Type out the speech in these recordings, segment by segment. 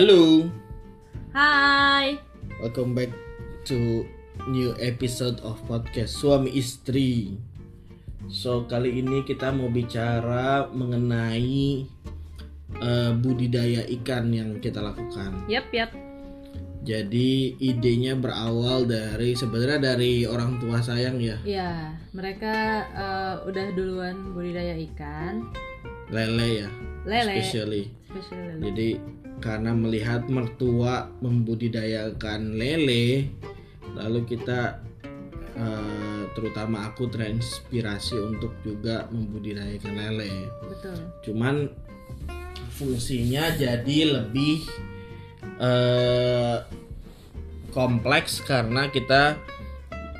Halo, Hai. welcome back to new episode of podcast Suami Istri. So kali ini kita mau bicara mengenai eh, budidaya ikan yang kita lakukan. Yap, yap. Jadi idenya berawal dari sebenarnya dari orang tua sayang ya, Ya, mereka eh, udah duluan budidaya ikan. lele ya, Lele. especially. Spesial lele. Jadi karena melihat mertua membudidayakan lele, lalu kita eh, terutama aku terinspirasi untuk juga membudidayakan lele. Betul. Cuman fungsinya jadi lebih eh, kompleks karena kita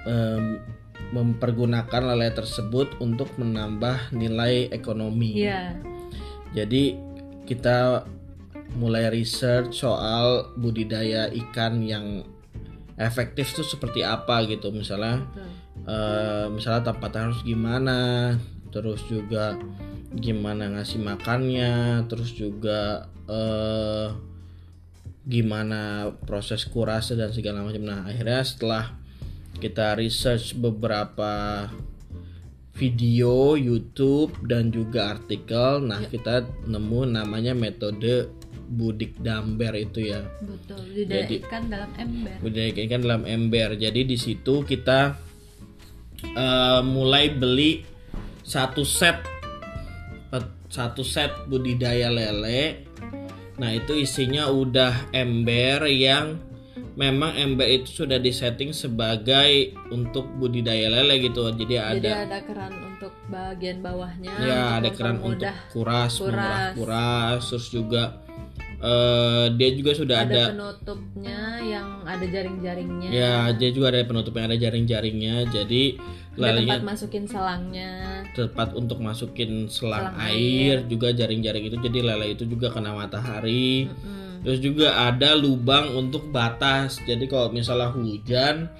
em, mempergunakan lele tersebut untuk menambah nilai ekonomi. Iya. Jadi kita mulai research soal budidaya ikan yang efektif tuh seperti apa gitu. Misalnya Betul. eh, misalnya tempatnya harus gimana terus juga gimana ngasih makannya terus juga eh, gimana proses kurase dan segala macam. Nah akhirnya setelah kita research beberapa video YouTube dan juga artikel nah kita nemu namanya metode budik damber itu ya Betul. Budidaya Jadi- ikan dalam ember. budidaya ikan dalam ember. Jadi di situ kita eh, mulai beli satu set eh, satu set budidaya lele. Nah itu isinya udah ember yang memang ember itu sudah disetting sebagai untuk budidaya lele gitu. Jadi ada Jadi ada keran untuk bagian bawahnya. ya ada keran untuk kuras, kuras. kuras, terus juga eh, dia juga sudah Ada, ada penutupnya yang ada jaring-jaringnya. Ya, dia juga ada penutupnya, ada jaring-jaringnya. Jadi Ada tempat masukin selangnya. tepat untuk masukin selang, Selang air, juga jaring-jaring itu. Jadi lele itu juga kena matahari. Mm-mm. Terus juga ada lubang untuk batas. Jadi kalau misalnya hujan,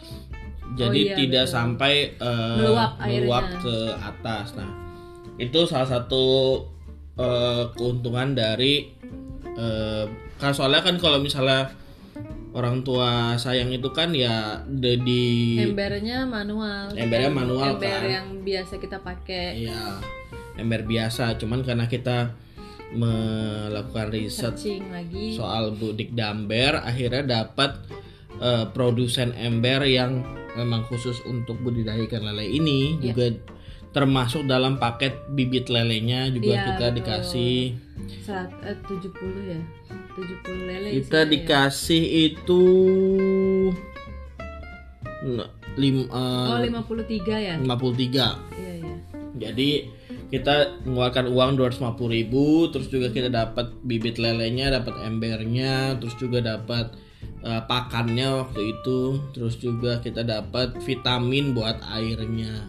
jadi iya, tidak betul. sampai eh, Meluap airnya. ke atas. Nah, itu salah satu eh, keuntungan dari eh, kan soalnya kan kalau misalnya orang tua sayang itu kan ya de- di Embernya manual. Embernya manual, Ember kan? yang biasa kita pakai. ya ember biasa cuman karena kita melakukan riset Searching lagi. soal budik damber akhirnya dapat eh, produsen ember yang memang khusus untuk budidaya ikan lele ini Iya. juga termasuk dalam paket bibit lelenya juga Iya, kita betul. dikasih Serat, eh, 70 ya? 70 lele kita ya. dikasih itu n- lim, eh, Oh 53 ya? 53 Iya iya. Jadi kita mengeluarkan uang 250.000 ribu, terus juga kita dapat bibit lelenya, dapat embernya, terus juga dapat eh, pakannya waktu itu, terus juga kita dapat vitamin buat airnya,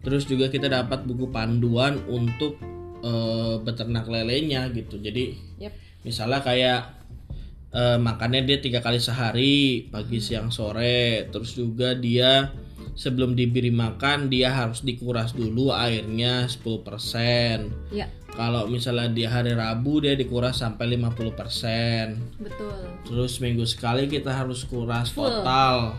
terus juga kita dapat buku panduan untuk eh, beternak lelenya gitu. Jadi Yap misalnya kayak eh, makannya dia tiga kali sehari pagi siang sore. Terus juga dia sebelum diberi makan dia harus dikuras dulu airnya 10% Ya. Kalau misalnya di hari Rabu dia dikuras sampai 50% betul. Terus minggu sekali kita harus kuras Full. total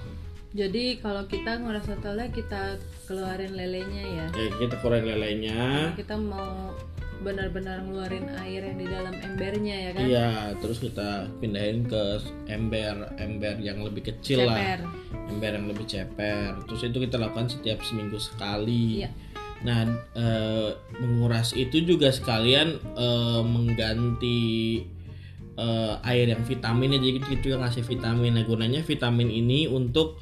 Jadi kalau kita nguras totalnya kita keluarin lelenya ya ya, kita kuras lelenya Kita mau benar-benar ngeluarin air yang di dalam embernya ya kan iya terus kita pindahin ke ember ember yang lebih kecil lah Ceper ember yang lebih ceper. Terus itu kita lakukan setiap seminggu sekali. Iya. Nah, eh, menguras itu juga sekalian eh, mengganti eh, air yang vitaminnya jadi kita juga ngasih vitamin. Nah, gunanya vitamin ini untuk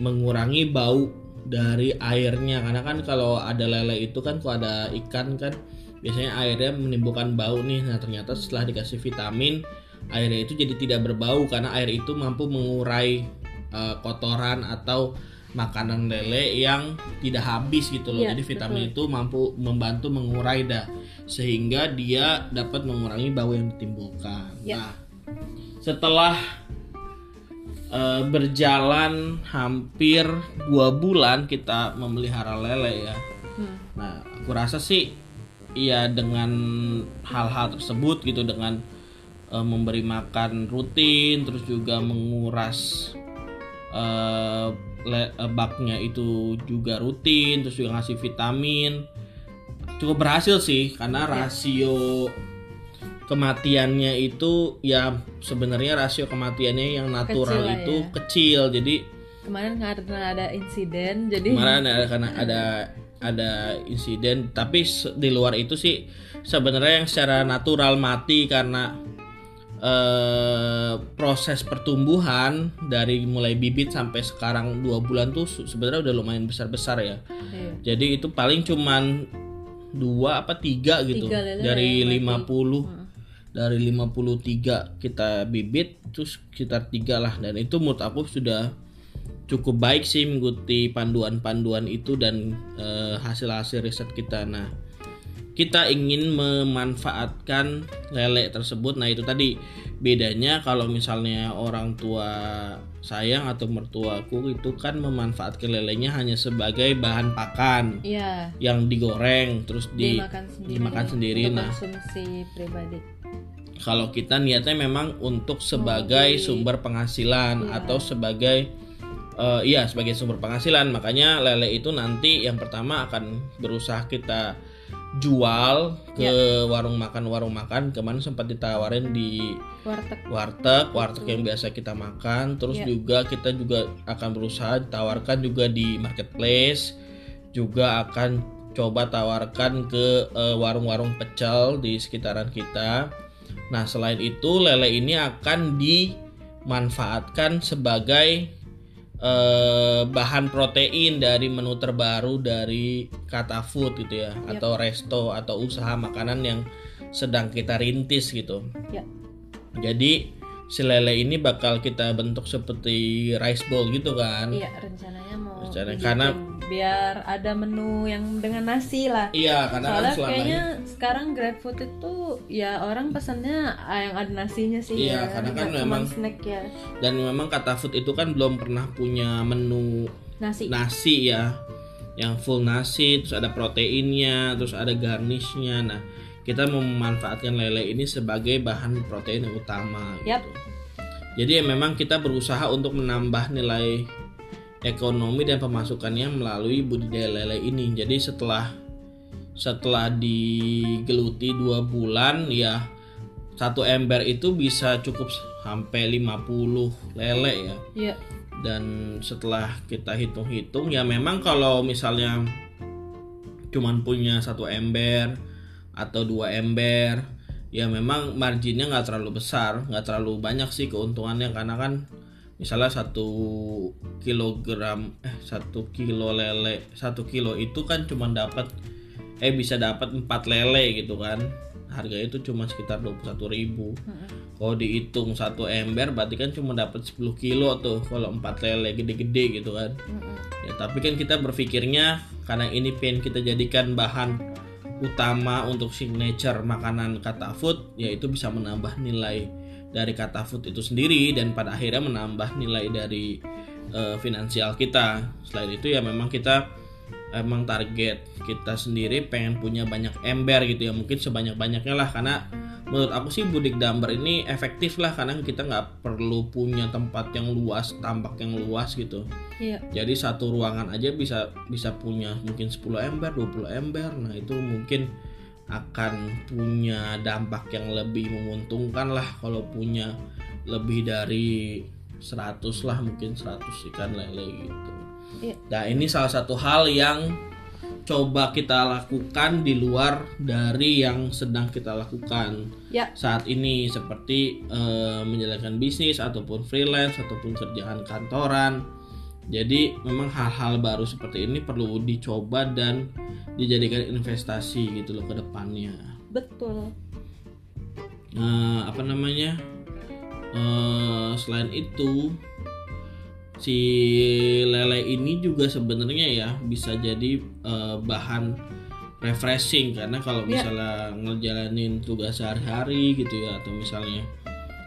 mengurangi bau dari airnya karena kan kalau ada lele itu kan kalau ada ikan kan biasanya airnya menimbulkan bau nih. Nah, ternyata setelah dikasih vitamin airnya itu jadi tidak berbau karena air itu mampu mengurai eh, kotoran atau makanan lele yang tidak habis gitu loh. Iya, Jadi vitamin itu mampu membantu mengurai dah sehingga dia dapat mengurangi bau yang ditimbulkan. Iya. Nah, setelah eh, berjalan hampir dua bulan kita memelihara lele ya. Hmm. Nah, aku rasa sih ya dengan hal-hal tersebut gitu dengan eh, memberi makan rutin terus juga menguras le- eh, baknya itu juga rutin terus juga ngasih vitamin cukup berhasil sih karena rasio kematiannya itu ya sebenarnya rasio kematiannya yang natural Kecil itu ya. kecil jadi kemarin karena ada insiden jadi kemarin ada karena ada ada insiden tapi di luar itu sih sebenarnya yang secara natural mati karena eh, proses pertumbuhan dari mulai bibit sampai sekarang dua bulan tuh se- sebenarnya udah lumayan besar besar ya Iya. jadi itu paling cuman dua apa tiga gitu Tiga lele dari yang mati. 50 Heeh. dari 53 kita bibit terus sekitar tiga lah dan itu menurut aku sudah cukup baik sih mengikuti panduan-panduan itu dan eh, hasil-hasil riset kita nah kita ingin memanfaatkan lele tersebut nah itu tadi bedanya kalau misalnya orang tua sayang atau mertuaku itu kan memanfaatkan lelenya hanya sebagai bahan pakan Iya, yang digoreng terus di dimakan sendiri. dimakan sendiri, nah. konsumsi pribadi. Kalau kita niatnya memang untuk sebagai sumber penghasilan Iya. atau sebagai eh, iya sebagai sumber penghasilan. Makanya lele itu nanti yang pertama akan berusaha kita jual ke warung makan warung makan. Kemarin sempat ditawarin di Warteg. warteg warteg yang biasa kita makan. Terus Iya. juga kita juga akan berusaha tawarkan juga di marketplace. Juga akan coba tawarkan ke eh, warung-warung pecel di sekitaran kita nah selain itu lele ini akan dimanfaatkan sebagai eh, bahan protein dari menu terbaru dari Kata Food gitu ya Yap. atau resto atau usaha makanan yang sedang kita rintis gitu Ya. jadi si lele ini bakal kita bentuk seperti rice bowl gitu kan. Iya, rencananya karena- biar ada menu yang dengan nasi lah. Iya, karena kan Soalnya selama kayaknya ini sekarang GrabFood itu ya orang pesannya ah, yang ada nasinya sih Iya, ya. karena kan memang- snack ya. dan memang kata food itu kan belum pernah punya menu Nasi. nasi ya yang full nasi terus ada proteinnya terus ada garnishnya nah kita memanfaatkan lele ini sebagai bahan protein yang utama Yap. gitu. jadi ya memang kita berusaha untuk menambah nilai ekonomi dan pemasukannya melalui budidaya lele ini. Jadi setelah setelah digeluti dua bulan ya satu ember itu bisa cukup sampai 50 lele ya. Iya. dan setelah kita hitung-hitung ya memang kalau misalnya cuman punya satu ember atau dua ember ya memang marginnya nggak terlalu besar nggak terlalu banyak sih keuntungannya. Karena kan misalnya satu kilogram eh satu kilo lele satu kilo itu kan cuma dapat eh bisa dapat empat lele gitu kan. Harganya itu cuma sekitar 21.000 ribu. Kalau dihitung satu ember berarti kan cuma dapat 10 kilo tuh kalau empat lele gede-gede gitu kan. Mm-mm. ya tapi kan kita berpikirnya karena ini pengen kita jadikan bahan utama untuk signature makanan kata food yaitu bisa menambah nilai dari kata food itu sendiri dan pada akhirnya menambah nilai dari eh, finansial kita. Selain itu ya memang kita emang target kita sendiri pengen punya banyak ember gitu ya. Mungkin sebanyak banyaknya lah karena menurut aku sih budik damber ini efektif lah karena kita nggak perlu punya tempat yang luas tambak yang luas gitu. Iya. jadi satu ruangan aja bisa bisa punya mungkin 10 ember 20 ember. Nah itu mungkin akan punya dampak yang lebih menguntungkan lah kalau punya lebih dari 100 lah mungkin 100 ikan lele gitu Iya. nah ini salah satu hal yang coba kita lakukan di luar dari yang sedang kita lakukan Ya. saat ini seperti eh, menjalankan bisnis ataupun freelance ataupun kerjaan kantoran. Jadi memang hal-hal baru seperti ini perlu dicoba dan dijadikan investasi gitu loh ke depannya. Betul. Eh, apa namanya? Eh, selain itu si lele ini juga sebenarnya ya bisa jadi eh, bahan refreshing karena kalau Ya. misalnya ngejalanin tugas sehari-hari gitu ya atau misalnya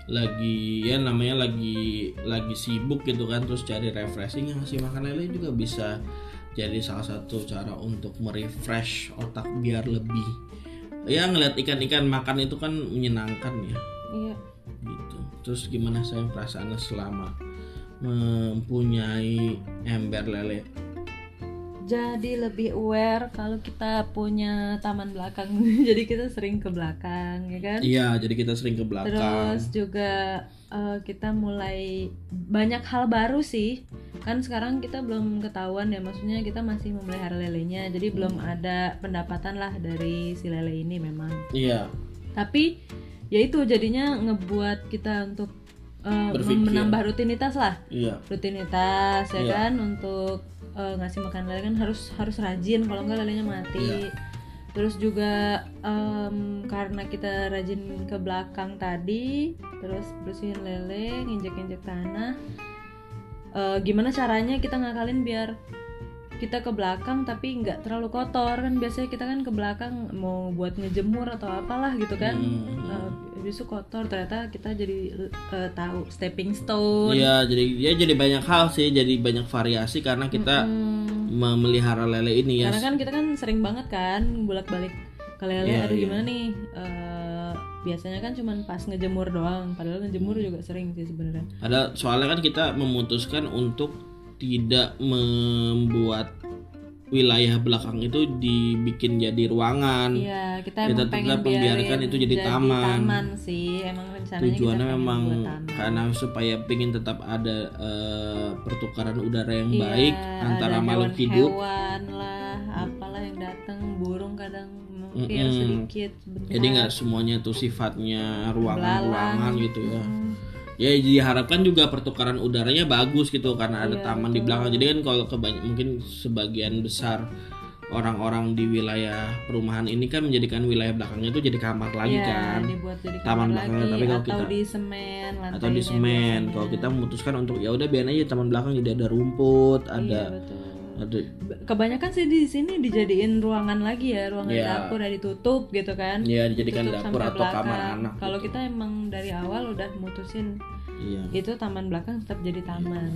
lagi ya namanya lagi lagi sibuk gitu kan terus cari refreshing yang ngasih makan lele juga bisa jadi salah satu cara untuk merefresh otak biar lebih ya ngeliat ikan-ikan makan itu kan menyenangkan ya. Iya. Gitu. Terus gimana saya perasaannya selama mempunyai ember lele jadi lebih aware kalau kita punya taman belakang. Jadi kita sering ke belakang ya kan? Iya jadi kita sering ke belakang. Terus juga eh, kita mulai banyak hal baru sih. Kan sekarang kita belum ketahuan ya maksudnya kita masih memelihara lelenya. Jadi belum ada pendapatan lah dari si lele ini memang. Iya. Tapi ya itu jadinya ngebuat kita untuk Berpikir. menambah rutinitas lah iya rutinitas ya Iya. kan untuk eh, ngasih makan lele kan harus harus rajin kalau enggak lelenya mati Iya. terus juga em, karena kita rajin ke belakang tadi terus bersihin lele nginjek-injek tanah eh, gimana caranya kita ngakalin biar kita ke belakang tapi nggak terlalu kotor kan biasanya kita kan ke belakang mau buat ngejemur atau apalah gitu kan Hmm. Eh, justru kotor ternyata kita jadi eh, tahu stepping stone. Iya jadi ya jadi banyak hal sih jadi banyak variasi karena kita Hmm, memelihara lele ini ya. Karena kan kita kan sering banget kan bolak-balik ke lele Iya, aduh iya. gimana nih? Eh, biasanya kan cuman pas ngejemur doang padahal ngejemur juga sering sih sebenarnya. Ada soalnya kan kita memutuskan untuk tidak membuat wilayah belakang itu dibikin jadi ruangan Iya, kita Kita tetap membiarkan itu jadi taman. sih, emang rencananya tujuannya kita memang taman. karena supaya pengen tetap ada eh, pertukaran udara yang Iya, baik antara makhluk hidup hewan lah, apalah yang datang, burung kadang mungkin Mm-mm. sedikit sebentar. jadi nggak semuanya tuh sifatnya ruangan-ruangan gitu ya Hmm, ya diharapkan juga pertukaran udaranya bagus gitu karena ada Iya, taman di belakang. Jadi kan kalau kebanyak mungkin sebagian besar orang-orang di wilayah perumahan ini kan menjadikan wilayah belakangnya itu jadi kamar lagi iya, kan. dibuat jadi Taman kamar belakangnya, lagi tapi kalau atau kita- di semen, atau di semen. Biasanya. kalau kita memutuskan untuk ya udah biar aja taman belakang jadi ada rumput Iya, ada betul. Ada kebanyakan sih di sini dijadiin ruangan lagi ya ruangan Iya. dapur ya ditutup gitu kan ya dijadikan Tutup dapur atau kamar belakang. anak kalau gitu. kita emang dari awal udah mutusin iya itu taman belakang tetap jadi taman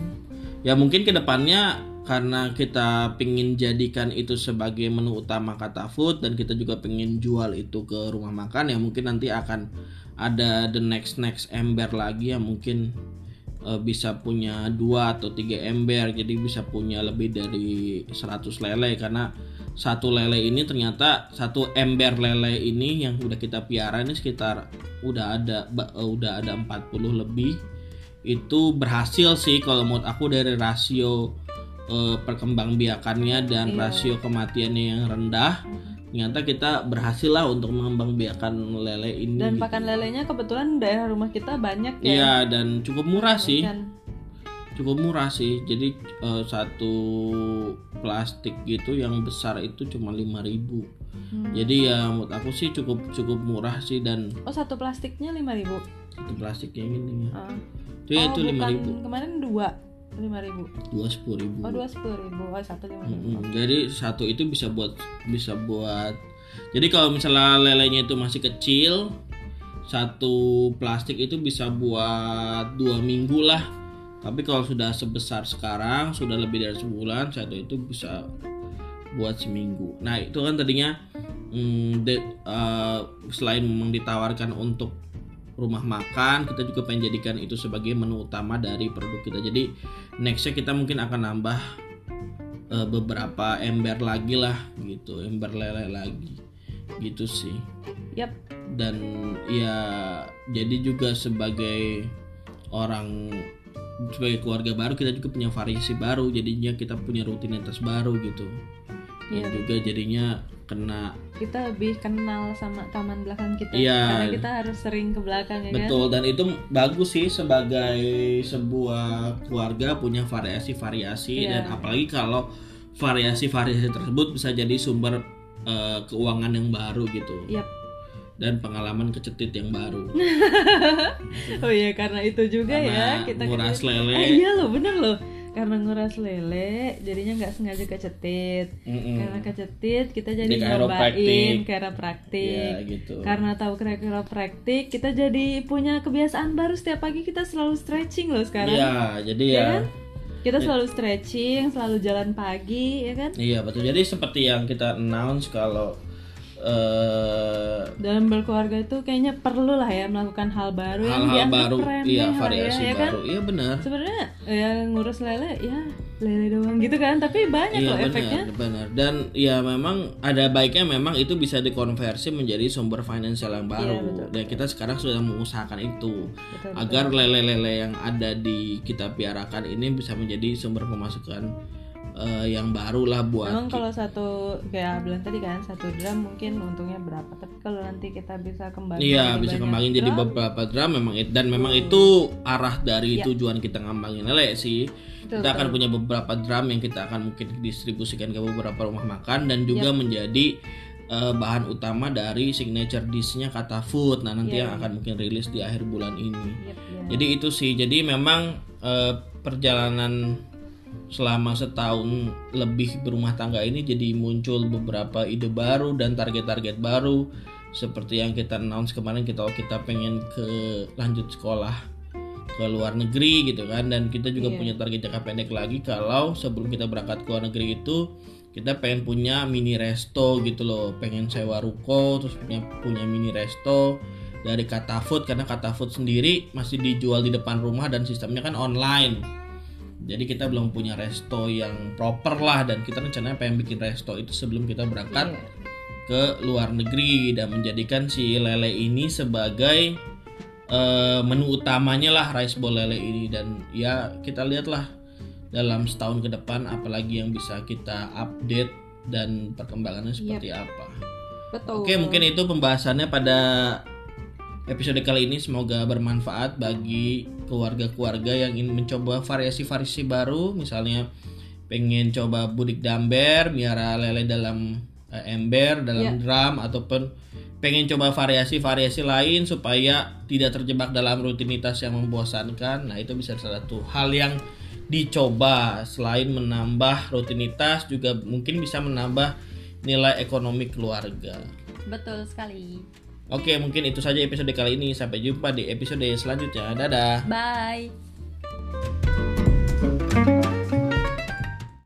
ya mungkin ke depannya karena kita pingin jadikan itu sebagai menu utama kata food dan kita juga pengen jual itu ke rumah makan ya mungkin nanti akan ada the next next ember lagi yang mungkin eh, bisa punya dua atau tiga ember jadi bisa punya lebih dari 100 lele karena satu lele ini ternyata satu ember lele ini yang udah kita piara ini sekitar udah ada eh, udah ada 40 lebih itu berhasil sih kalau menurut aku dari rasio eh, perkembangbiakannya dan Iya. rasio kematiannya yang rendah ternyata kita berhasil lah untuk mengembangbiakan lele ini dan gitu. pakan lelenya kebetulan daerah rumah kita banyak ya. Iya dan cukup murah sih. Cukup murah sih. Jadi eh, satu plastik gitu yang besar itu cuma 5000 Hmm. jadi ya menurut aku sih cukup cukup murah sih dan oh satu plastiknya lima ribu? Satu plastik yang ini ya. Ya oh, itu bukan. 5000 kemarin dua lima ribu dua sepuluh ribu oh dua sepuluh ribu oh satu lima ribu Mm-mm. Jadi satu itu bisa buat bisa buat. Jadi kalau misalnya lelenya itu masih kecil, satu plastik itu bisa buat dua minggu lah. Tapi kalau sudah sebesar sekarang, sudah lebih dari sebulan, satu itu bisa buat seminggu. Nah itu kan tadinya mm, de- eh, selain memang ditawarkan untuk rumah makan, kita juga pengen jadikan itu sebagai menu utama dari produk kita. Jadi nextnya kita mungkin akan nambah eh, beberapa ember lagi lah gitu ember lele lagi gitu sih Yap. dan ya jadi juga sebagai orang sebagai keluarga baru kita juga punya variasi baru jadinya kita punya rutinitas baru gitu Dan juga jadinya kena kita lebih kenal sama taman belakang kita Iya. karena kita harus sering ke belakang ya kan betul dan itu bagus sih sebagai sebuah keluarga punya variasi-variasi Iya. dan apalagi kalau variasi-variasi tersebut bisa jadi sumber eh, keuangan yang baru gitu Yap. dan pengalaman kecetit yang baru oh iya karena itu juga Karena ya kita nguras lele. Eh, iya loh bener loh karena nguras lele jadinya nggak sengaja kecetit. Mm-mm. karena kecetit kita jadi nyobain chiropractic ya gitu. Karena tahu chiropractic kita jadi punya kebiasaan baru. Setiap pagi kita selalu stretching loh sekarang. Iya, jadi Ya ya. kan? kita selalu stretching selalu jalan pagi ya kan? Iya betul. Jadi seperti yang kita announce kalau eh, dalam berkeluarga itu kayaknya perlu lah ya melakukan hal baru yang hal-hal dianggap baru remeh iya lah variasi ya, ya kan? baru iya benar sebenarnya ya ngurus lele ya lele doang gitu kan tapi banyak Iya loh benar, efeknya benar. Dan ya memang ada baiknya memang itu bisa dikonversi menjadi sumber finansial yang baru. Iya, betul. Dan kita sekarang sudah mengusahakan itu Betul, agar lele-lele yang ada di kita piarakan ini bisa menjadi sumber pemasukan eh, yang baru lah buat Emang kalau satu kayak bilang tadi kan satu drum mungkin untungnya berapa tapi kalau nanti kita bisa kembali Iya bisa kembangin jadi beberapa drum memang dan memang itu arah dari Iya. tujuan kita ngembangin lele sih. Betul, kita akan punya beberapa drum yang kita akan mungkin distribusikan ke beberapa rumah makan dan juga menjadi eh, bahan utama dari signature dish-nya Kata Food. Nah nanti Iya, yang akan mungkin rilis di akhir bulan ini. Yep, ya. Jadi itu sih. Jadi memang eh, perjalanan selama setahun lebih berumah tangga ini jadi muncul beberapa ide baru dan target-target baru. Seperti yang kita announce kemarin kita oh, kita pengen ke lanjut sekolah ke luar negeri gitu kan. Dan kita juga Iya. punya target jangka pendek lagi kalau sebelum kita berangkat ke luar negeri itu kita pengen punya mini resto gitu loh. Pengen sewa ruko terus punya punya mini resto dari Kata Food karena Kata Food sendiri masih dijual di depan rumah dan sistemnya kan online jadi kita belum punya resto yang proper lah dan kita rencananya pengen bikin resto itu sebelum kita berangkat Iya. ke luar negeri dan menjadikan si lele ini sebagai eh, menu utamanya lah rice bowl lele ini dan ya kita lihatlah dalam setahun ke depan apalagi yang bisa kita update dan perkembangannya seperti apa. betul Oke, mungkin itu pembahasannya pada episode kali ini semoga bermanfaat bagi keluarga-keluarga yang ingin mencoba variasi-variasi baru, misalnya pengen coba budik damber, miara lele dalam eh, ember, dalam drum ataupun pengen coba variasi-variasi lain supaya tidak terjebak dalam rutinitas yang membosankan. Nah, itu bisa salah satu hal yang dicoba selain menambah rutinitas juga mungkin bisa menambah nilai ekonomi keluarga. betul sekali Oke, mungkin itu saja episode kali ini. Sampai jumpa di episode selanjutnya. Dadah. bye